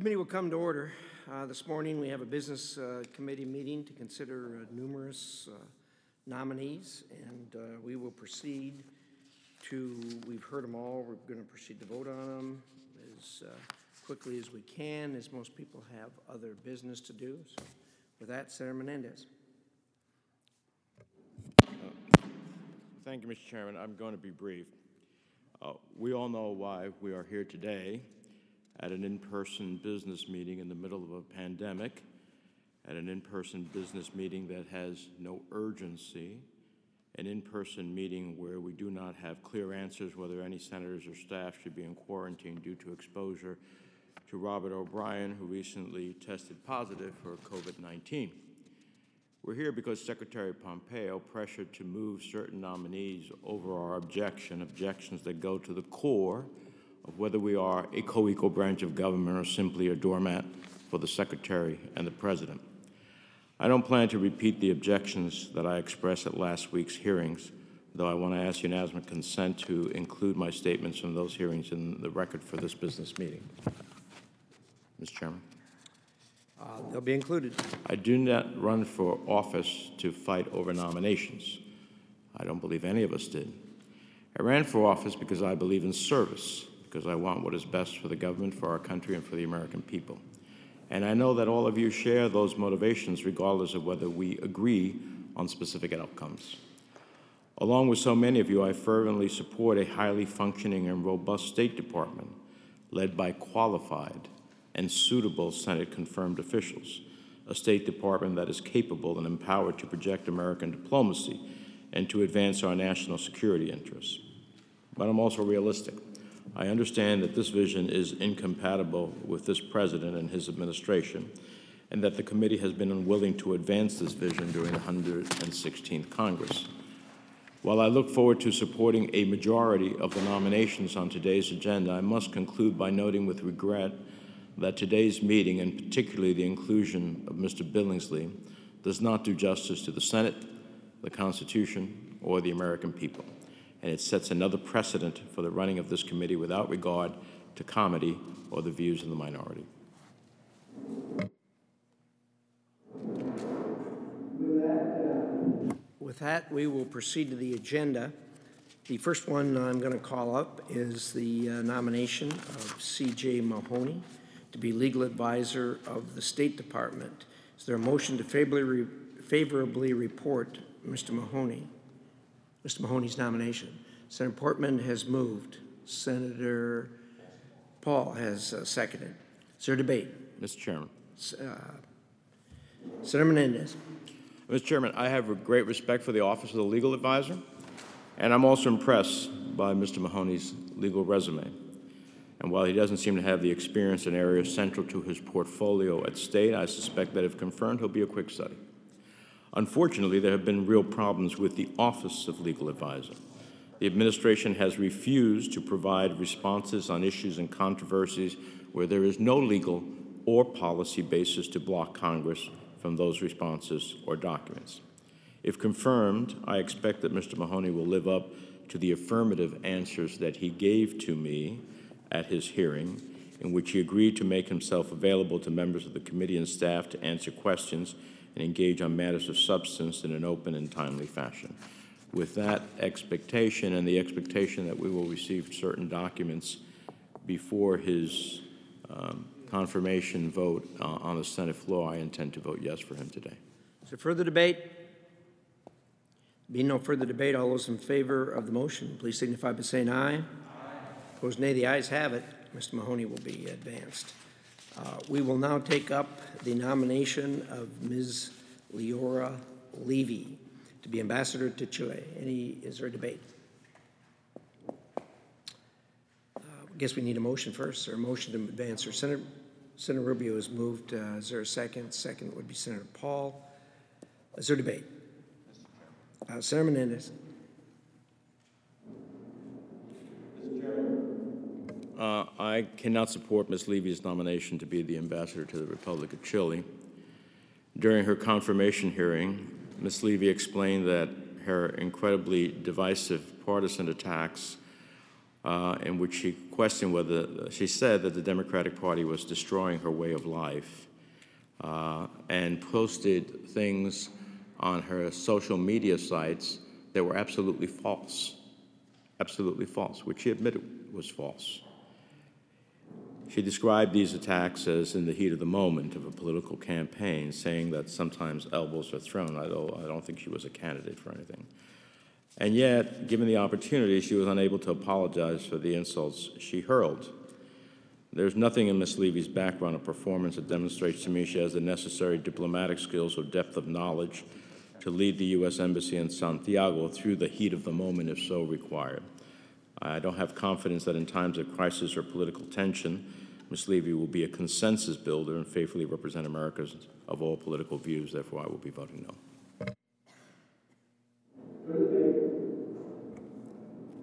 Committee will come to order. Uh, This morning, we have a business uh, committee meeting to consider uh, numerous uh, nominees, and uh, we will proceed to, we've heard them all, we're going to proceed to vote on them as uh, quickly as we can, as most people have other business to do. So With that, Senator Menendez. Thank you, Mr. Chairman. I'm going to be brief. We all know why we are here today at an in-person business meeting in the middle of a pandemic, at an in-person business meeting that has no urgency, an in-person meeting where we do not have clear answers whether any senators or staff should be in quarantine due to exposure to Robert O'Brien, who recently tested positive for COVID-19. We're here because Secretary Pompeo pressured to move certain nominees over our objection, objections that go to the core of whether we are a co-equal branch of government or simply a doormat for the Secretary and the President. I don't plan to repeat the objections that I expressed at last week's hearings, though I want to ask unanimous consent to include my statements from those hearings in the record for this business meeting. Mr. Chairman. Uh, They'll be included. I do not run for office to fight over nominations. I don't believe any of us did. I ran for office because I believe in service, because I want what is best for the government, for our country, and for the American people. And I know that all of you share those motivations regardless of whether we agree on specific outcomes. Along with so many of you, I fervently support a highly functioning and robust State Department led by qualified and suitable Senate confirmed officials, a State Department that is capable and empowered to project American diplomacy and to advance our national security interests. But I'm also realistic. I understand that this vision is incompatible with this president and his administration, and that the committee has been unwilling to advance this vision during the 116th Congress. While I look forward to supporting a majority of the nominations on today's agenda, I must conclude by noting with regret that today's meeting, and particularly the inclusion of Mr. Billingslea, does not do justice to the Senate, the Constitution, or the American people. And it sets another precedent for the running of this committee without regard to comity or the views of the minority. With that, we will proceed to the agenda. The first one I'm going to call up is the uh, nomination of C.J. Mahoney to be legal advisor of the State Department. Is there a motion to favorably, favorably report Mr. Mahoney, Mr. Mahoney's nomination? Senator Portman has moved. Senator Paul has uh, seconded. Is there debate? Mr. Chairman. Senator Menendez. Mr. Chairman, I have a great respect for the Office of the Legal Advisor, and I'm also impressed by Mr. Mahoney's legal resume. And while he doesn't seem to have the experience in areas central to his portfolio at state, I suspect that if confirmed, he'll be a quick study. Unfortunately, there have been real problems with the Office of Legal Advisor. The administration has refused to provide responses on issues and controversies where there is no legal or policy basis to block Congress from those responses or documents. If confirmed, I expect that Mr. Mahoney will live up to the affirmative answers that he gave to me at his hearing, in which he agreed to make himself available to members of the committee and staff to answer questions and engage on matters of substance in an open and timely fashion. With that expectation and the expectation that we will receive certain documents before his um, confirmation vote uh, on the Senate floor, I intend to vote yes for him today. Is there further debate? Being no further debate, all those in favor of the motion, please signify by saying aye. Aye. Opposed, nay. The ayes have it. Mr. Mahoney will be advanced. Uh, We will now take up the nomination of Ms. Leora Levy to be ambassador to Chile. Any, is there a debate? Uh, I guess we need a motion first, or a motion to advance, or Senator, Senator Rubio has moved. Uh, Is there a second? Second would be Senator Paul. Is there debate? Uh, Senator Menendez. Uh, I cannot support Ms. Levy's nomination to be the ambassador to the Republic of Chile. During her confirmation hearing, Ms. Levy explained that her incredibly divisive partisan attacks uh, in which she questioned whether, she said that the Democratic Party was destroying her way of life uh, and posted things on her social media sites that were absolutely false. Absolutely false, which she admitted was false. She described these attacks as in the heat of the moment of a political campaign, saying that sometimes elbows are thrown. I don't, I don't think she was a candidate for anything. And yet, given the opportunity, she was unable to apologize for the insults she hurled. There's nothing in Ms. Levy's background or performance that demonstrates to me she has the necessary diplomatic skills or depth of knowledge to lead the U.S. Embassy in Santiago through the heat of the moment if so required. I don't have confidence that in times of crisis or political tension, Ms. Levy will be a consensus builder and faithfully represent Americans of all political views. Therefore, I will be voting no.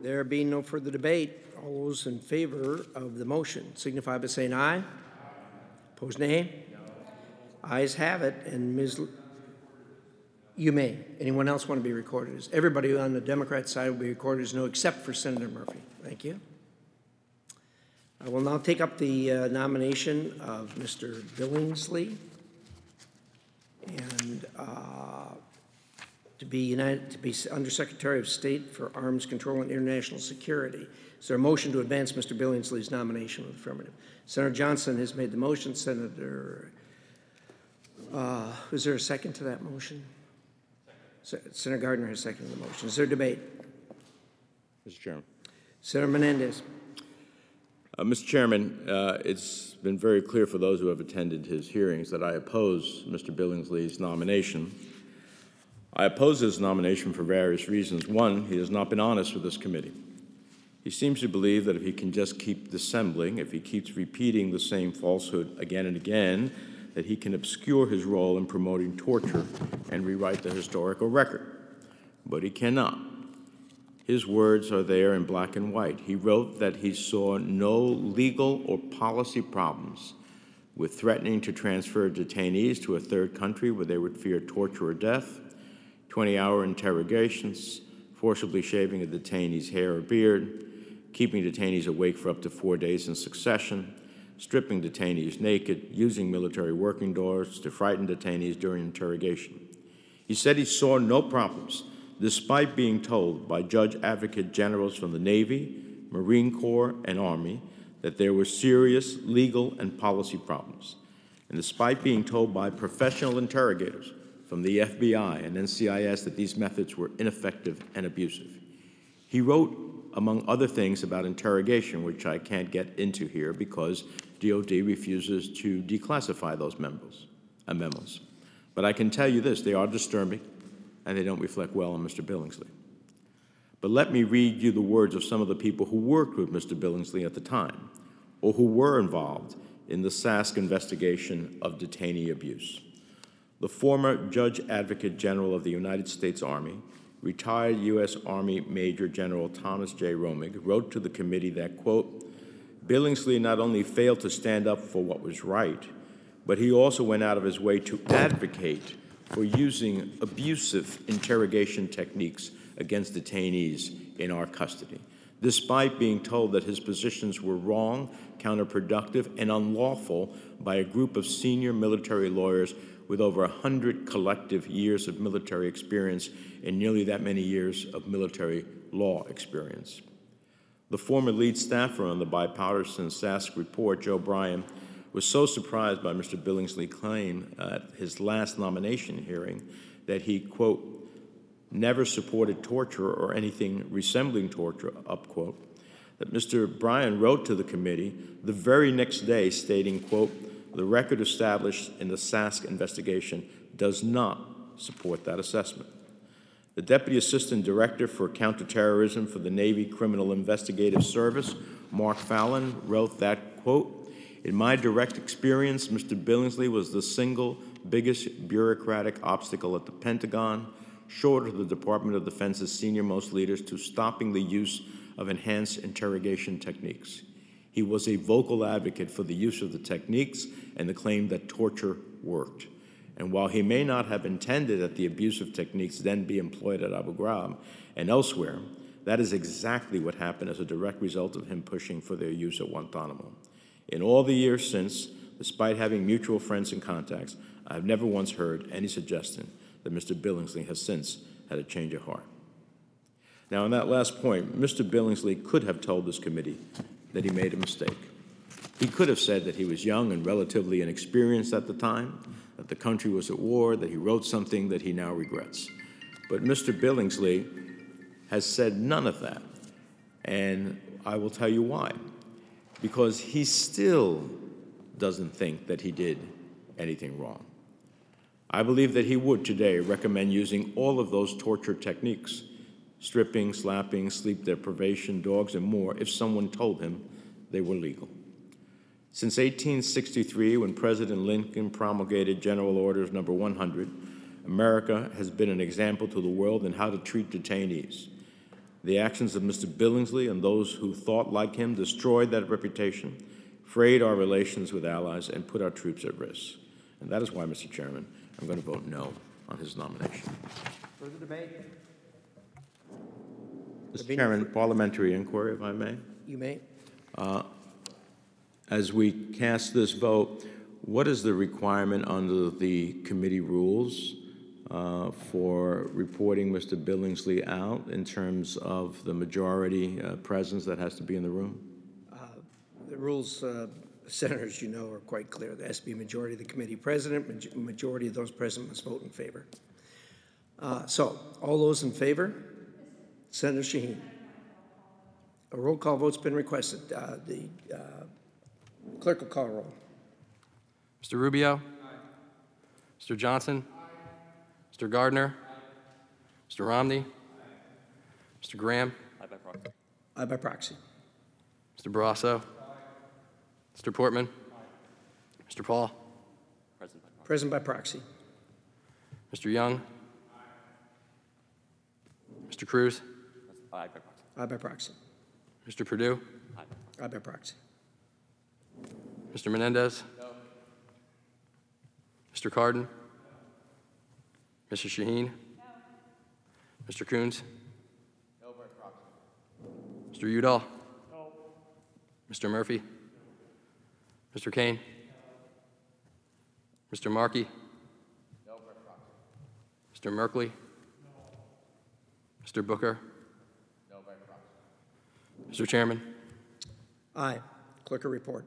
There being no further debate, all those in favor of the motion signify by saying aye. Opposed, nay. Ayes have it, and Ms. L- You may. Anyone else want to be recorded? Everybody on the Democrat side will be recorded as no, except for Senator Murphy. Thank you. I will now take up the uh, nomination of Mr. Billingslea and uh, to be United, to be Undersecretary of State for Arms Control and International Security. Is there a motion to advance Mr. Billingslea's nomination with affirmative? Senator Johnson has made the motion. Senator, uh, is there a second to that motion? Se- Senator Gardner has seconded the motion. Is there debate? Mr. Chairman. Senator Menendez. Uh, Mr. Chairman, uh, it's been very clear for those who have attended his hearings that I oppose Mr. Billingslea's nomination. I oppose his nomination for various reasons. One, he has not been honest with this committee. He seems to believe that if he can just keep dissembling, if he keeps repeating the same falsehood again and again, that he can obscure his role in promoting torture and rewrite the historical record. But he cannot. His words are there in black and white. He wrote that he saw no legal or policy problems with threatening to transfer detainees to a third country where they would fear torture or death, 20 hour interrogations, forcibly shaving a detainee's hair or beard, keeping detainees awake for up to four days in succession, stripping detainees naked, using military working doors to frighten detainees during interrogation. He said he saw no problems, despite being told by judge advocate generals from the Navy, Marine Corps, and Army that there were serious legal and policy problems. And despite being told by professional interrogators from the FBI and NCIS that these methods were ineffective and abusive. He wrote, among other things, about interrogation, which I can't get into here because DOD refuses to declassify those memos. Uh, memos. But I can tell you this they are disturbing and they don't reflect well on Mr. Billingslea. But let me read you the words of some of the people who worked with Mr. Billingslea at the time or who were involved in the SASC investigation of detainee abuse. The former Judge Advocate General of the United States Army, retired U.S. Army Major General Thomas J. Romig, wrote to the committee that, quote, Billingslea not only failed to stand up for what was right, but he also went out of his way to advocate for using abusive interrogation techniques against detainees in our custody, despite being told that his positions were wrong, counterproductive, and unlawful by a group of senior military lawyers with over 100 collective years of military experience and nearly that many years of military law experience. The former lead staffer on the bipartisan SASC report, Joe Bryan, was so surprised by Mr. Billingslea's claim at his last nomination hearing that he, quote, never supported torture or anything resembling torture, up quote, that Mr. Bryan wrote to the committee the very next day stating, quote, the record established in the SASC investigation does not support that assessment. The Deputy Assistant Director for Counterterrorism for the Navy Criminal Investigative Service, Mark Fallon, wrote that, quote, in my direct experience, Mr. Billingslea was the single biggest bureaucratic obstacle at the Pentagon, short of the Department of Defense's senior most leaders, to stopping the use of enhanced interrogation techniques. He was a vocal advocate for the use of the techniques and the claim that torture worked. And while he may not have intended that the abusive techniques then be employed at Abu Ghraib and elsewhere, That is exactly what happened as a direct result of him pushing for their use at Guantanamo. In all the years since, despite having mutual friends and contacts, I have never once heard any suggestion that Mr. Billingslea has since had a change of heart. Now, on that last point, Mr. Billingslea could have told this committee that he made a mistake. He could have said that he was young and relatively inexperienced at the time, that the country was at war, that he wrote something that he now regrets. But Mr. Billingslea has said none of that. And I will tell you why. Because he still doesn't think that he did anything wrong. I believe that he would today recommend using all of those torture techniques stripping, slapping, sleep deprivation, dogs, and more if someone told him they were legal. Since 1863, when President Lincoln promulgated General Orders Number 100, America has been an example to the world in how to treat detainees. The actions of Mr. Billingslea and those who thought like him destroyed that reputation, frayed our relations with allies, and put our troops at risk. And that is why, Mr. Chairman, I'm going to vote no on his nomination. Further debate? Mr. Chairman, parliamentary inquiry, if I may. You may. Uh, as we cast this vote, what is the requirement under the committee rules uh, for reporting Mr. Billingslea out in terms of the majority uh, presence that has to be in the room? The rules, uh, senators, you know, are quite clear. There has to be majority of the committee president, maj- majority of those present must vote in favor. Uh, So, all those in favor? Senator Shaheen? A roll call vote's been requested. Uh, The uh, clerk will call roll. Mr. Rubio. Mr. Johnson. Mr. Gardner. Mr. Romney. Mr. Graham. Aye by proxy. Mr. Barrasso. Mr. Portman. Mr. Paul. Present by proxy. Mr. Young. Mr. Cruz. Aye by proxy. Aye by proxy. Mr. Perdue. Aye by proxy. Mr. Menendez. No. Mr. Cardin. Mr. Shaheen. Mr. Coons. Mr. Udall. Mr. Murphy. Mr. Kaine. Mr. Markey. Mr. Merkley. Mr. Booker. Mr. Chairman. Aye. Clerk report.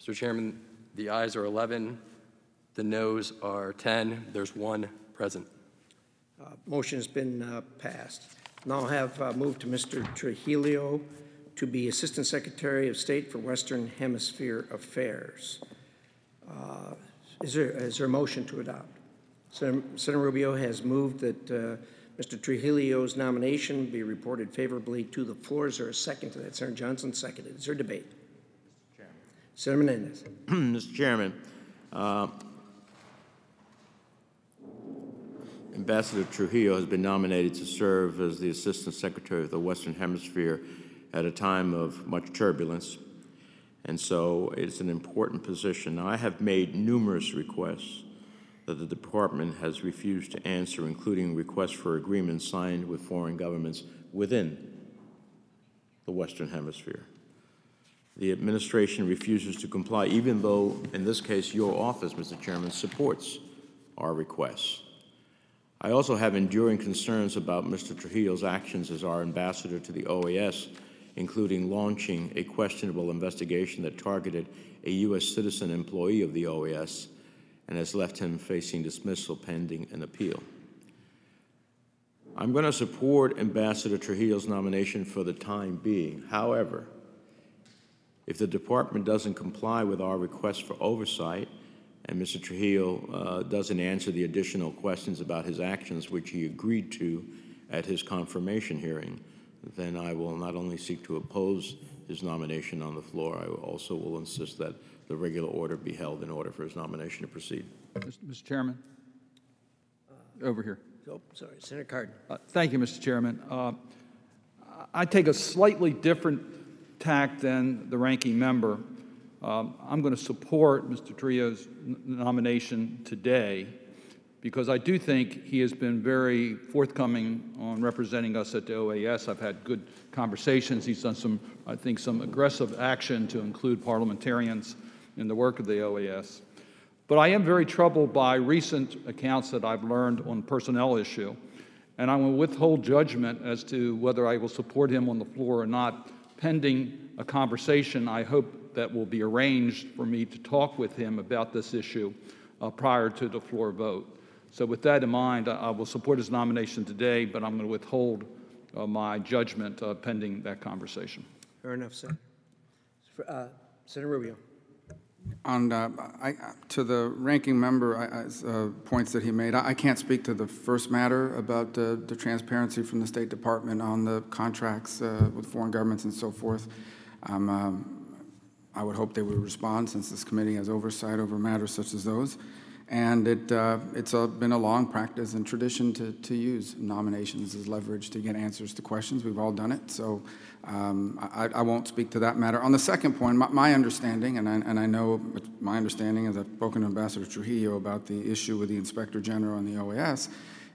Mr. Chairman, the ayes are 11, the noes are 10. There's one present. Motion has been uh, passed. Now I'll have uh, moved to Mr. Trujillo to be Assistant Secretary of State for Western Hemisphere Affairs. Uh, Is there, is there a motion to adopt? Senator Senator Rubio has moved that uh, Mr. Trujillo's nomination be reported favorably to the floor. Is there a second to that? Senator Johnson seconded. Is there a debate? Mr. Chairman. Senator Menendez. Mr. Chairman, uh, Ambassador Trujillo has been nominated to serve as the Assistant Secretary of the Western Hemisphere at a time of much turbulence, and so it's an important position. Now, I have made numerous requests that the Department has refused to answer, including requests for agreements signed with foreign governments within the Western Hemisphere the administration refuses to comply, even though, in this case, your office, Mr. Chairman, supports our requests. I also have enduring concerns about Mr. Trujillo's actions as our ambassador to the OAS, including launching a questionable investigation that targeted a U.S. citizen employee of the OAS and has left him facing dismissal pending an appeal. I'm going to support Ambassador Trujillo's nomination for the time being. However, if the department doesn't comply with our request for oversight, and Mr. Trujillo uh, doesn't answer the additional questions about his actions, which he agreed to at his confirmation hearing, then I will not only seek to oppose his nomination on the floor, I also will insist that the regular order be held in order for his nomination to proceed. Mr. Mr. Chairman? Over here. Oh, sorry, Senator Cardin. Uh, Thank you, Mr. Chairman. Uh, I take a slightly different tack than the ranking member. Um, I'm going to support Mr. Trio's nomination today because I do think he has been very forthcoming on representing us at the OAS. I've had good conversations. He's done some, I think, some aggressive action to include parliamentarians in the work of the OAS. But I am very troubled by recent accounts that I've learned on personnel issue, and I will withhold judgment as to whether I will support him on the floor or not, pending a conversation I hope that will be arranged for me to talk with him about this issue uh, prior to the floor vote. So, with that in mind, I, I will support his nomination today, but I'm going to withhold uh, my judgment uh, pending that conversation. Fair enough, Sen- uh, Senator Rubio. On, uh, I, to the ranking member, I- I- uh, points that he made, I I can't speak to the first matter about the the transparency from the State Department on the contracts uh, with foreign governments and so forth. Um, um, I would hope they would respond, since this committee has oversight over matters such as those. And it, uh, it's a- been a long practice and tradition to to use nominations as leverage to get answers to questions. We've all done it, so um, I, I won't speak to that matter. On the second point, my, my understanding, and I, and I know my understanding, as I've spoken to Ambassador Trujillo about the issue with the Inspector General and the OAS,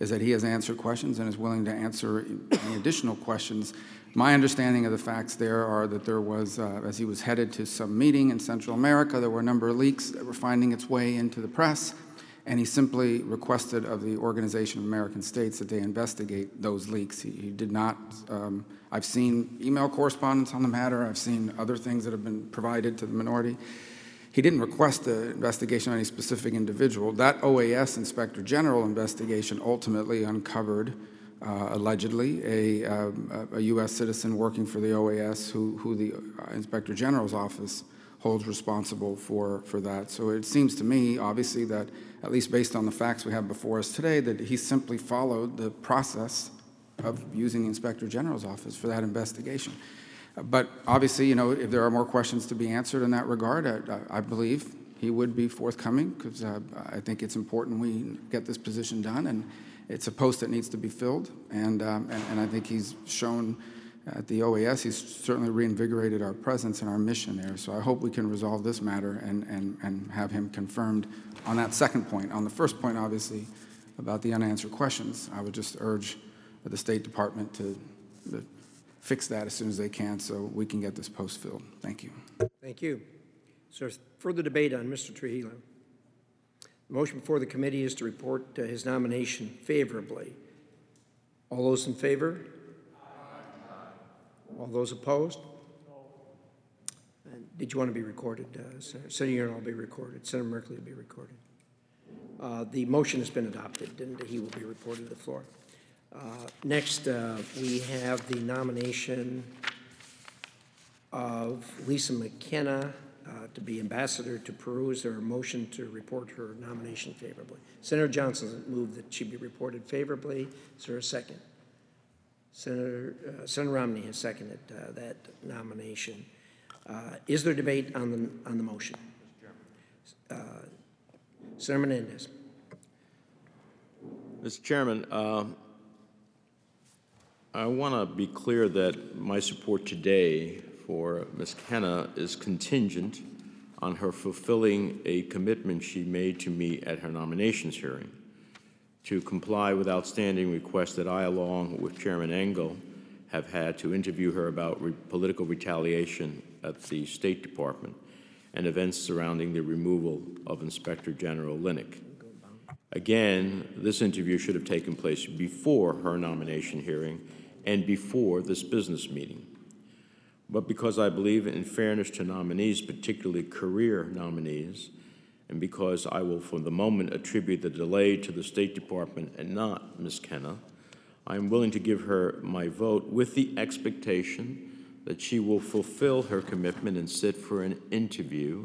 is that he has answered questions and is willing to answer any additional questions. My understanding of the facts there are that there was, uh, as he was headed to some meeting in Central America, there were a number of leaks that were finding its way into the press and he simply requested of the Organization of American States that they investigate those leaks. He, he did not, um, I've seen email correspondence on the matter, I've seen other things that have been provided to the minority. He didn't request an investigation on any specific individual. That OAS Inspector General investigation ultimately uncovered, uh, allegedly, a, um, a, U.S. citizen working for the OAS who, who the uh, Inspector General's office holds responsible for, for that. So it seems to me, obviously, that at least based on the facts we have before us today, that he simply followed the process of using the Inspector General's office for that investigation. But obviously, you know, if there are more questions to be answered in that regard, I, I believe he would be forthcoming because uh, I think it's important we get this position done, and it's a post that needs to be filled. And, um, and, and I think he's shown at the OAS, he's certainly reinvigorated our presence and our mission there. So I hope we can resolve this matter and, and, and have him confirmed on that second point. On the first point, obviously, about the unanswered questions, I would just urge the State Department to, to fix that as soon as they can so we can get this post filled. Thank you. Thank you. There further debate on Mr. Trujillo? The motion before the committee is to report uh, his nomination favorably. All those in favor? All those opposed? And Did you want to be recorded? uh, Senator Senator will be recorded. Senator Merkley will be recorded. Uh, The motion has been adopted, and he will be reported to the floor. Uh, Next, uh, we have the nomination of Lisa McKenna uh, to be ambassador to Peru. Is there a motion to report her nomination favorably? Senator Johnson moved that she be reported favorably. Is there a second? Senator, uh, Senator Romney has seconded uh, that nomination. Uh, Is there debate on the, on the motion? Uh, Senator Menendez. Mr. Chairman, uh, I want to be clear that my support today for Ms. Kenna is contingent on her fulfilling a commitment she made to me at her nominations hearing to comply with outstanding requests that I, along with Chairman Engel, have had to interview her about re- political retaliation at the State Department and events surrounding the removal of Inspector General Linick. Again, this interview should have taken place before her nomination hearing and before this business meeting. But because I believe in fairness to nominees, particularly career nominees, and because I will for the moment attribute the delay to the State Department and not Ms. Kenna, I am willing to give her my vote with the expectation that she will fulfill her commitment and sit for an interview.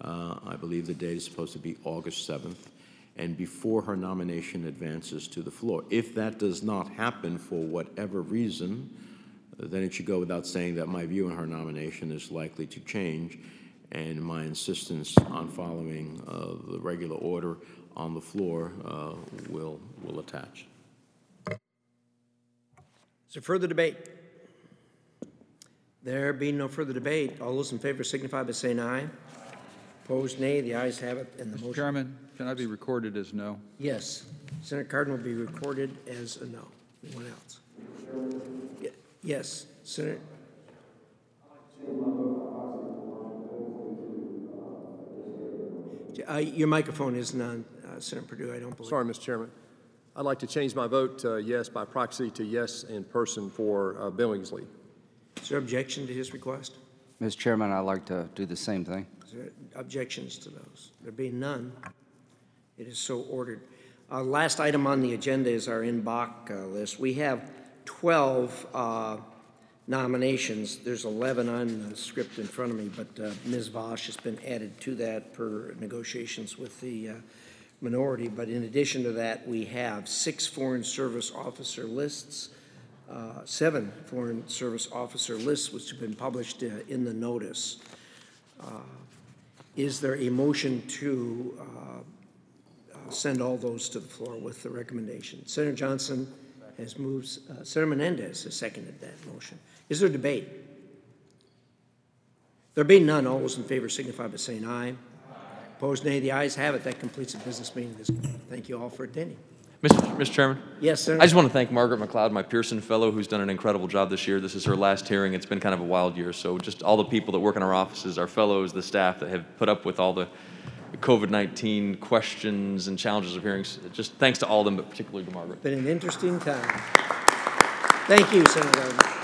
Uh, I believe the date is supposed to be August 7th, and before her nomination advances to the floor. If that does not happen for whatever reason, then it should go without saying that my view on her nomination is likely to change, and my insistence on following uh, the regular order on the floor uh, will, will attach. Is there further debate? There being no further debate, all those in favor signify by saying aye. Opposed, nay. The ayes have it, and the motion. Chairman, can I be recorded as no? Yes. Senator Cardin will be recorded as a no. Anyone else? Ye- Yes, Senator. Uh, Your microphone isn't on, uh, Senator Perdue, I don't believe. Sorry, Mr. Chairman. I'd like to change my vote to yes by proxy to yes in person for uh, Billingslea. Is there objection to his request? Mr. Chairman, I'd like to do the same thing. Is there objections to those? There being none, it is so ordered. Uh, Last item on the agenda is our en bloc uh, list. We have 12 uh, nominations. There's 11 on the script in front of me, but uh, Ms. Vosh has been added to that per negotiations with the uh, minority. But in addition to that, we have six Foreign Service Officer lists, uh, seven Foreign Service Officer lists, which have been published in the notice. Is there a motion to send all those to the floor with the recommendation? Senator Johnson has moved, uh, Senator Menendez has seconded that motion. Is there debate? There being none, all those in favor signify by saying aye. Opposed, nay. The ayes have it. That completes the business meeting this evening. Thank you all for attending. Mr. Mr. Chairman, Yes, Senator? I just want to thank Margaret McLeod, my Pearson Fellow, who's done an incredible job this year. This is her last hearing. It's been kind of a wild year. So just all the people that work in our offices, our fellows, the staff that have put up with all the COVID-19 questions and challenges of hearings, just thanks to all of them, but particularly to Margaret. Been an interesting time. Thank you, Senator.